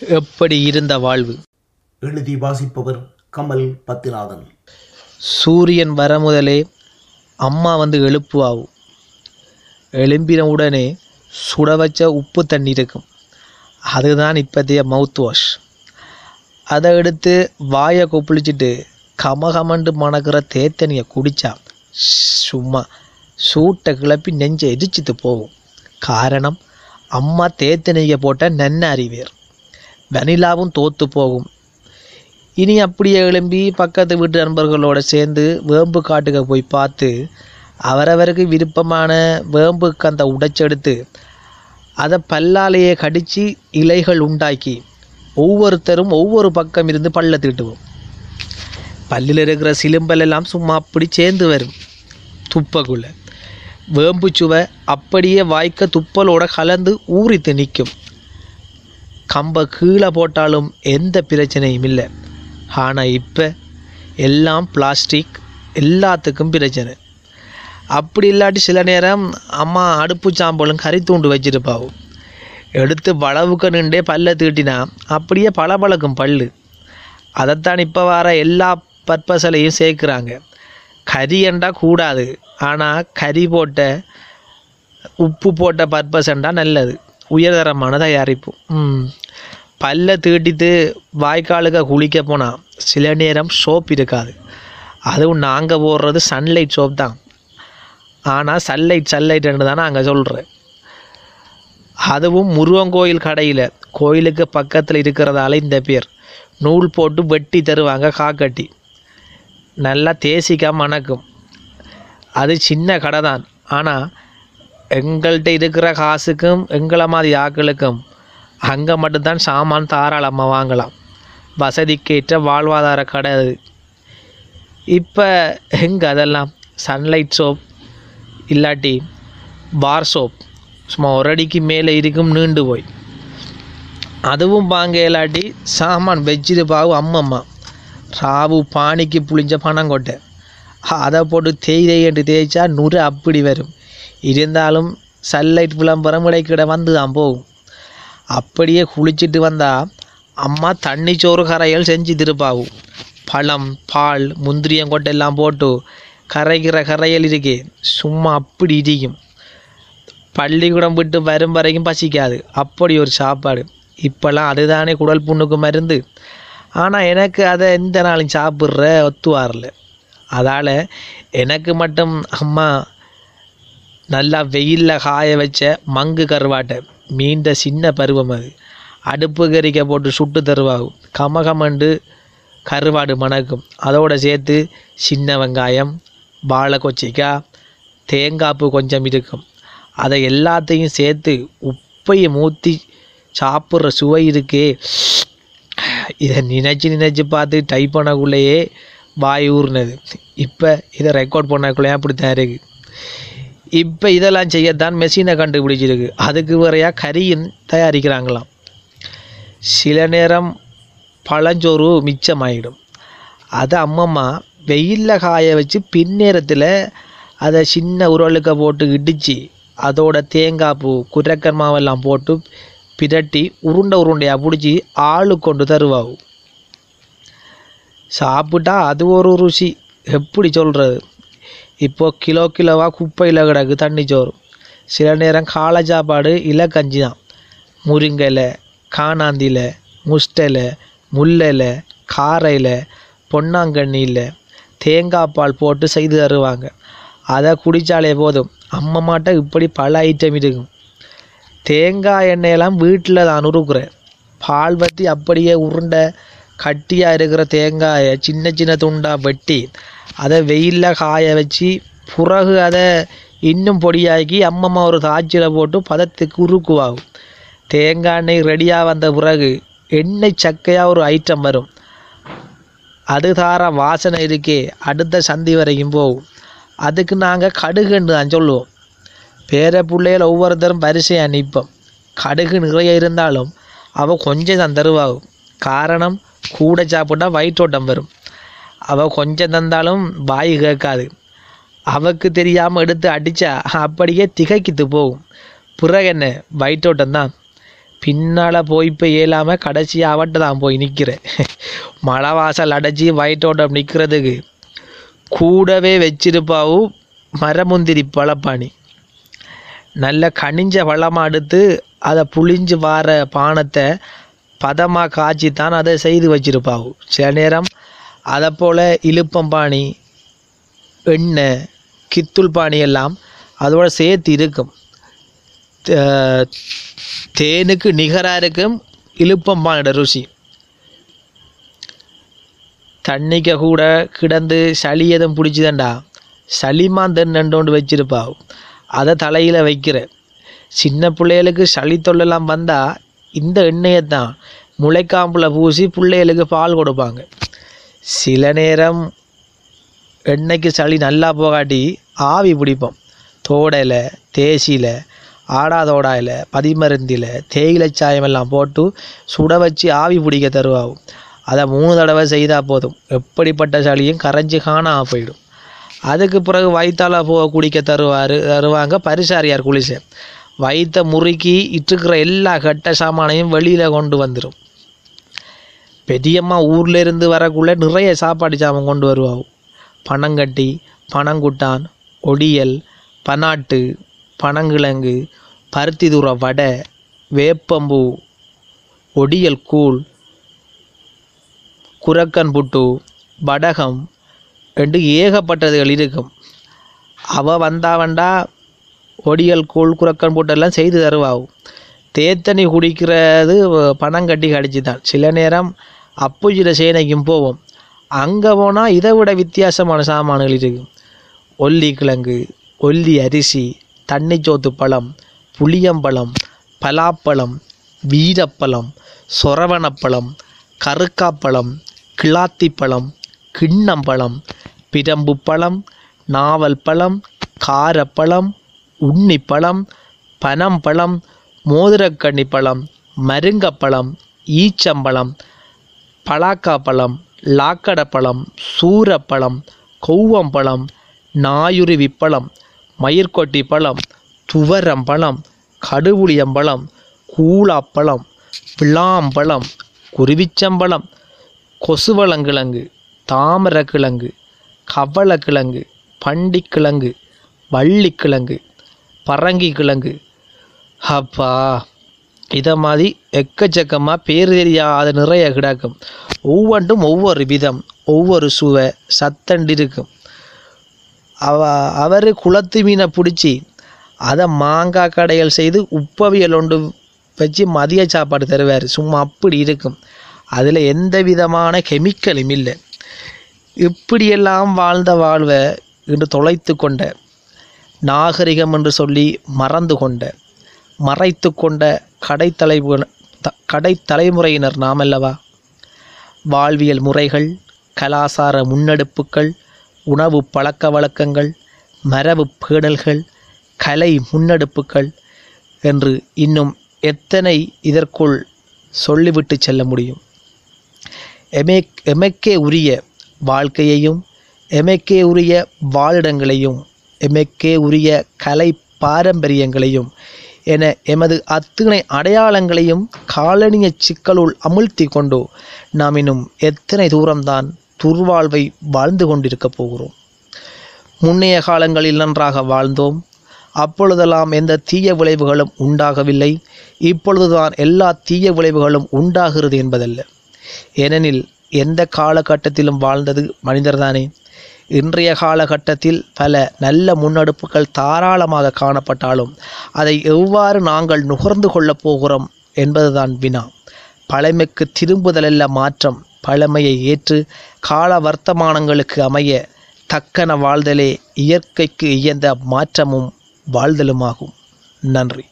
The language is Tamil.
எப்படி இருந்த வாழ்வு? எழுதி வாசிப்பவர் கமல் பத்திநாதன். சூரியன் வர முதலே அம்மா வந்து எழுப்புவாவும் எழும்பின உடனே சுட வச்ச உப்பு தண்ணி இருக்கும். அதுதான் இப்போதைய மவுத் வாஷ் அதை எடுத்து வாயை கொப்பளிச்சிட்டு கமகமண்டு மணக்கிற தேத்தனியை குடித்தா சும்மா சூட்டை கிளப்பி நெஞ்சை எரிச்சிட்டு போகும். காரணம் அம்மா தேத்தனியை போட்ட நன்ன அறிவியர் வெனிலாவும் தோத்து போகும். இனி அப்படியே எழும்பி பக்கத்து வீட்டு நண்பர்களோட சேர்ந்து வேம்பு காட்டுக்கு போய் பார்த்து அவரவருக்கு விருப்பமான வேம்பு கந்த உடைச்செடுத்து அதை பல்லாலேயே கடித்து இலைகள் உண்டாக்கி ஒவ்வொருத்தரும் ஒவ்வொரு பக்கம் இருந்து பல்ல தீட்டுவோம். பல்லில் இருக்கிற சிலும்பல் எல்லாம் சும்மா அப்படி சேர்ந்து வரும். துப்பக்குள்ளே. வேம்பு சுவை அப்படியே வாய்க்க துப்பலோட கலந்து ஊறித்து நிற்கும். கம்பை கீழே போட்டாலும் எந்த பிரச்சனையும் இல்லை. ஆனால் இப்போ எல்லாம் பிளாஸ்டிக் எல்லாத்துக்கும் பிரச்சனை. அப்படி இல்லாட்டி சில நேரம் அம்மா அடுப்பு சாம்பலும் கறி தூண்டு வச்சிருப்பாவும் எடுத்து வளவுக்கு நின்றே பல்ல தீட்டினா அப்படியே பளபளக்கும் பல்லு. அதைத்தான் இப்போ வர எல்லா பர்பஸலையும் சேர்க்குறாங்க. கறி என்றா கூடாது. ஆனால் கறி போட்ட உப்பு போட்ட பர்பஸ் என்றால் நல்லது. உயர்தரமான தயாரிப்பு பல்ல தீட்டிட்டு வாய்க்காலுக்கு குளிக்க போனால் சில நேரம் சோப் இருக்காது. அதுவும் நாங்கள் போடுறது சன்லைட் சோப் தான். ஆனால் சன்லைட் சன்லைட்னு தானே அங்கே சொல்கிறேன் அதுவும் முருகன் கோயில் கடையில் கோயிலுக்கு பக்கத்தில் இருக்கிறதால இந்த பேர். நூல் போட்டு வெட்டி தருவாங்க காக்கட்டி. நல்லா தேசிக்கா மணக்கும். அது சின்ன கடை தான் ஆனால் எங்கள்கிட்ட இருக்கிற காசுக்கும் எங்களை மாதிரி ஆக்களுக்கும் அங்கே மட்டும்தான் சாமான் தாராளமாக வாங்கலாம். வசதிக்கேற்ற வாழ்வாதார கடை அது. இப்போ எங்கே அதெல்லாம்? சன்லைட் சோப் இல்லாட்டி பார் சோப் சும்மா ஒரு அடிக்கு மேலே இருக்கும் நீண்டு போய். அதுவும் வாங்க இல்லாட்டி சாமான் வச்சுது பாவு அம்மம்மா. ராவு பானிக்கு புளிஞ்ச பணங்கொட்டை அதை போட்டு தேய் தேய்ட்டு தேய்ச்சா நுரை அப்படி வரும். இருந்தாலும் சன்லைட் விளம்பரம் கிடைக்கிட வந்து தான் போகும். அப்படியே குளிச்சுட்டு வந்தால் அம்மா தண்ணி சோறு கரையல் செஞ்சு திருப்பாவும் பழம் பால் முந்திரியங்கொட்டை எல்லாம் போட்டு கரைக்கிற கரையல் இருக்கே சும்மா அப்படி இடிக்கும். பள்ளிக்கூடம் விட்டு வரும் வரைக்கும் பசிக்காது. அப்படி ஒரு சாப்பாடு. இப்போல்லாம் அதுதானே குடல் புண்ணுக்கு மருந்து. ஆனால் எனக்கு அதை எந்த நாளும் சாப்பிட்ற ஒத்து வரல அதால் எனக்கு மட்டும் அம்மா நல்லா வெயிலில் காய வச்ச மங்கு கருவாட்டை. மீண்ட சின்ன பருவம் அது. அடுப்பு கறிக்க போட்டு சுட்டு தருவாகும். கமகமண்டு கருவாடு மணக்கும். அதோடு சேர்த்து சின்ன வெங்காயம் வாழை கொச்சிக்காய் தேங்காய்ப்பு கொஞ்சம் இருக்கும். அதை எல்லாத்தையும் சேர்த்து உப்பையை மூத்தி சாப்பிட்ற சுவை இருக்கே. இதை நினச்சி நினச்சி பார்த்து டைப் பண்ணக்குள்ளேயே வாய் ஊறினது. இப்போ இதை ரெக்கார்ட் பண்ணக்குள்ளேயே அப்படித்தான் இருக்குது இப்போ இதெல்லாம் செய்யத்தான் மெஷினை கண்டுபிடிச்சிருக்கு. அதுக்கு வரையா கறியும் தயாரிக்கிறாங்களாம். சில நேரம் பழஞ்சோறு மிச்சமாயிடும். அதை அம்மம்மா வெயிலில் காய வச்சு பின்னேரத்தில் அதை சின்ன உருளுக்க போட்டு இடித்து அதோட தேங்காய் பூ குரக்கன் மாவெல்லாம் போட்டு பிரட்டி உருண்டை உருண்டையாக பிடிச்சி ஆளு கொண்டு தருவாகும் சாப்பிட்டா அது ஒரு ருசி. எப்படி சொல்கிறது இப்போ கிலோ கிலோவாக குப்பையில் கிடக்கு தண்ணி சோறு. சில நேரம் காலை சாப்பாடு இலை கஞ்சி தான். முருங்கலை காணாந்தில முஸ்டலை முல்லையில் காரையில் பொன்னாங்கண்ணியில் தேங்காய் பால் போட்டு செய்து தருவாங்க. அதை குடித்தாலே போதும். அம்மாட்ட இப்படி பல ஐட்டம் இருக்கும். தேங்காய் எண்ணெயெல்லாம் வீட்டில் தான் உருக்குறேன். பால் பற்றி அப்படியே உருண்டை கட்டியாக இருக்கிற தேங்காயை சின்ன சின்ன துண்டாக வெட்டி அதை வெயிலில் காய வச்சு பிறகு அதை இன்னும் பொடியாக்கி அம்மம்மா ஒரு தாய்ச்சியில் போட்டு பதத்துக்கு உருக்குவாகும். தேங்காய் எண்ணெய் ரெடியாக வந்த பிறகு எண்ணெய் சக்கையாக ஒரு ஐட்டம் வரும். அது தார வாசனை இருக்கே அடுத்த சந்தி வரைக்கும் போகும். அதுக்கு நாங்கள் கடுகுன்னு தான் சொல்லுவோம். பேர பிள்ளைகள் ஒவ்வொருத்தரும் பரிசை அனுப்போம் கடுகு நிறைய இருந்தாலும் அவள் கொஞ்சம் தான் தருவாகும். காரணம் கூட சாப்பிட்டா வயிற்றோட்டம் வரும். அவள் கொஞ்சம் தந்தாலும் வாய் கேட்காது. அவக்கு தெரியாமல் எடுத்து அடித்தா அப்படியே திகைக்கித்து போகும். பிறகு என்ன? வயிற்றோட்டம் தான். பின்னால் போய் இப்போ இயலாமல் கடைசி அவட்ட தான் போய் நிற்கிறேன் மழை வாசல் அடைச்சி வயிற்றோட்டம் நிற்கிறதுக்கு கூடவே வச்சிருப்பாவும் மரமுந்திரி பழப்பாணி. நல்ல கனிஞ்ச பழமாக எடுத்து அதை புளிஞ்சு வார பானத்தை பதமாக காய்ச்சி தான் அதை செய்து வச்சிருப்பாவு சில நேரம் அதை போல் இழுப்பம்பாணி எண்ணெய் கித்துள் பாணி எல்லாம் அதோட சேர்த்து இருக்கும். தேனுக்கு நிகராக இருக்கும் இழுப்பம்பானோட ருசி. தண்ணிக்க கூட கிடந்து சளி எதுவும் பிடிச்சிதண்டா? சளிமாந்தன் ரெண்டு வச்சிருப்பா அதை தலையில் வைக்கிற சின்ன பிள்ளைகளுக்கு சளி தொல்லெல்லாம் வந்தால் இந்த எண்ணெயை தான் முளைக்காம்பில் பூசி பிள்ளைகளுக்கு பால் கொடுப்பாங்க. சில நேரம் எண்ணெய்க்கு சளி நல்லா போகாட்டி ஆவி பிடிப்போம். தோடையில் தேசியில் ஆடாதோடாயில் பதிமருந்தில் தேயிலை சாயமெல்லாம் போட்டு சுட வச்சு ஆவி பிடிக்க தருவாகும். அதை மூணு தடவை செய்தால் போதும். எப்படிப்பட்ட சளியும் கரைஞ்சி காணாம போயிடும். அதுக்கு பிறகு வயிற்றால போ குடிக்க தருவார் தருவாங்க பரிசாரியார் குளிசை. வயிற்றை முறுக்கி இட்டுக்கிற எல்லா கட்ட சாமானையும் வெளியில் கொண்டு வந்துடும் பெரியம்மா ஊர்லேருந்து இருந்து நிறைய சாப்பாடு சாமான் கொண்டு வருவாங்க பனங்கட்டி பனங்குட்டான் ஒடியல் பனாட்டு பனங்கிழங்கு பருத்தி தூர வடை வேப்பம்பூ ஒடியல் கூழ் குரக்கன் புட்டு வடகம் என்று ஏகப்பட்டதுகள் இருக்கும். அவ வந்தாவண்டா ஒடியல் கூழ் குரக்கன் போட்டெல்லாம் செய்து தருவாவும் தேத்தனி குடிக்கிறது பணம் கட்டி கடிச்சு தான் சில நேரம் அப்புஜிட சேனைக்கும் போவோம். அங்கே போனால் இதை விட வித்தியாசமான சாமான்கள் இருக்கும். ஒல்லி கிழங்கு ஒல்லி அரிசி தண்ணிச்சோத்து பழம் புளியம்பழம் பலாப்பழம் வீரப்பழம் சொரவணப்பழம் கருக்காப்பழம் கிளாத்திப்பழம் கிண்ணம்பழம் பிரம்பு பழம் நாவல் பழம் காரப்பழம் உன்னிப்பழம் பனம்பழம் மோதிரக்கண்ணி பழம் மருங்கப்பழம் ஈச்சம்பழம் பலாக்காப்பழம் லாக்கடப்பழம் சூரப்பழம் கொவ்வம்பழம் நாயுருவி பழம் மயிர்கொட்டி பழம் துவரம்பழம் கடுவுளியம்பழம் கூழாப்பழம் பிளாம்பழம் குருவிச்சம்பழம் கொசுவளங்கிழங்கு தாமரக்கிழங்கு கவளக்கிழங்கு பண்டிக்கிழங்கு வள்ளிக்கிழங்கு பரங்கி கிழங்கு. அப்பா இதை மாதிரி எக்கச்சக்கமாக பேர் தெரியாத நிறைய கிடக்கும். ஒவ்வொன்றும் ஒவ்வொரு விதம் ஒவ்வொரு சுவை சத்தண்டு இருக்கும். அவ அவர் குளத்து மீனை பிடிச்சி அதை மாங்காய் கடைகள் செய்து உப்பவியல் ஒன்று வச்சு மதிய சாப்பாடு தருவார். சும்மா அப்படி இருக்கும். அதில் எந்த விதமான கெமிக்கலும் இல்லை. இப்படியெல்லாம் வாழ்ந்த வாழ்வை இன்று தொலைத்து கொண்ட நாகரிகம் என்று சொல்லி மறந்து கொண்ட மறைத்து கொண்ட கடைத்தலை கடை தலைமுறையினர் நாம் அல்லவா? வாழ்வியல் முறைகள் கலாசார முன்னெடுப்புகள் உணவு பழக்க வழக்கங்கள் மரபு பேணல்கள் கலை முன்னெடுப்புகள் என்று இன்னும் எத்தனை இதற்குள் சொல்லிவிட்டு செல்ல முடியும்? எமே எமக்கே உரிய வாழ்க்கையையும் எமக்கே உரிய வாழிடங்களையும் எமக்கே உரிய கலை பாரம்பரியங்களையும் என எமது அத்தனை அடையாளங்களையும் காலனிய சிக்கலுள் அமுழ்த்தி கொண்டு நாம் இன்னும் எத்தனை தூரம்தான் துர்வாழ்வை வாழ்ந்து கொண்டிருக்கப் போகிறோம். முன்னைய காலங்களில் நன்றாக வாழ்ந்தோம். அப்பொழுதெல்லாம் எந்த தீய விளைவுகளும் உண்டாகவில்லை. இப்பொழுதுதான் எல்லா தீய விளைவுகளும் உண்டாகிறது என்பதல்ல. ஏனெனில் எந்த காலகட்டத்திலும் வாழ்ந்தது மனிதர்தானே. இன்றைய காலகட்டத்தில் பல நல்ல முன்னெடுப்புகள் தாராளமாக காணப்பட்டாலும் அதை எவ்வாறு நாங்கள் நுகர்ந்து கொள்ளப் போகிறோம் என்பதுதான் வினா. பழமைக்கு திரும்புதலல்ல மாற்றம் பழமையை ஏற்று கால வர்த்தமானங்களுக்கு அமைய தக்கன வாழ்தலே இயற்கைக்கு இயந்த மாற்றமும் வாழ்தலுமாகும். நன்றி.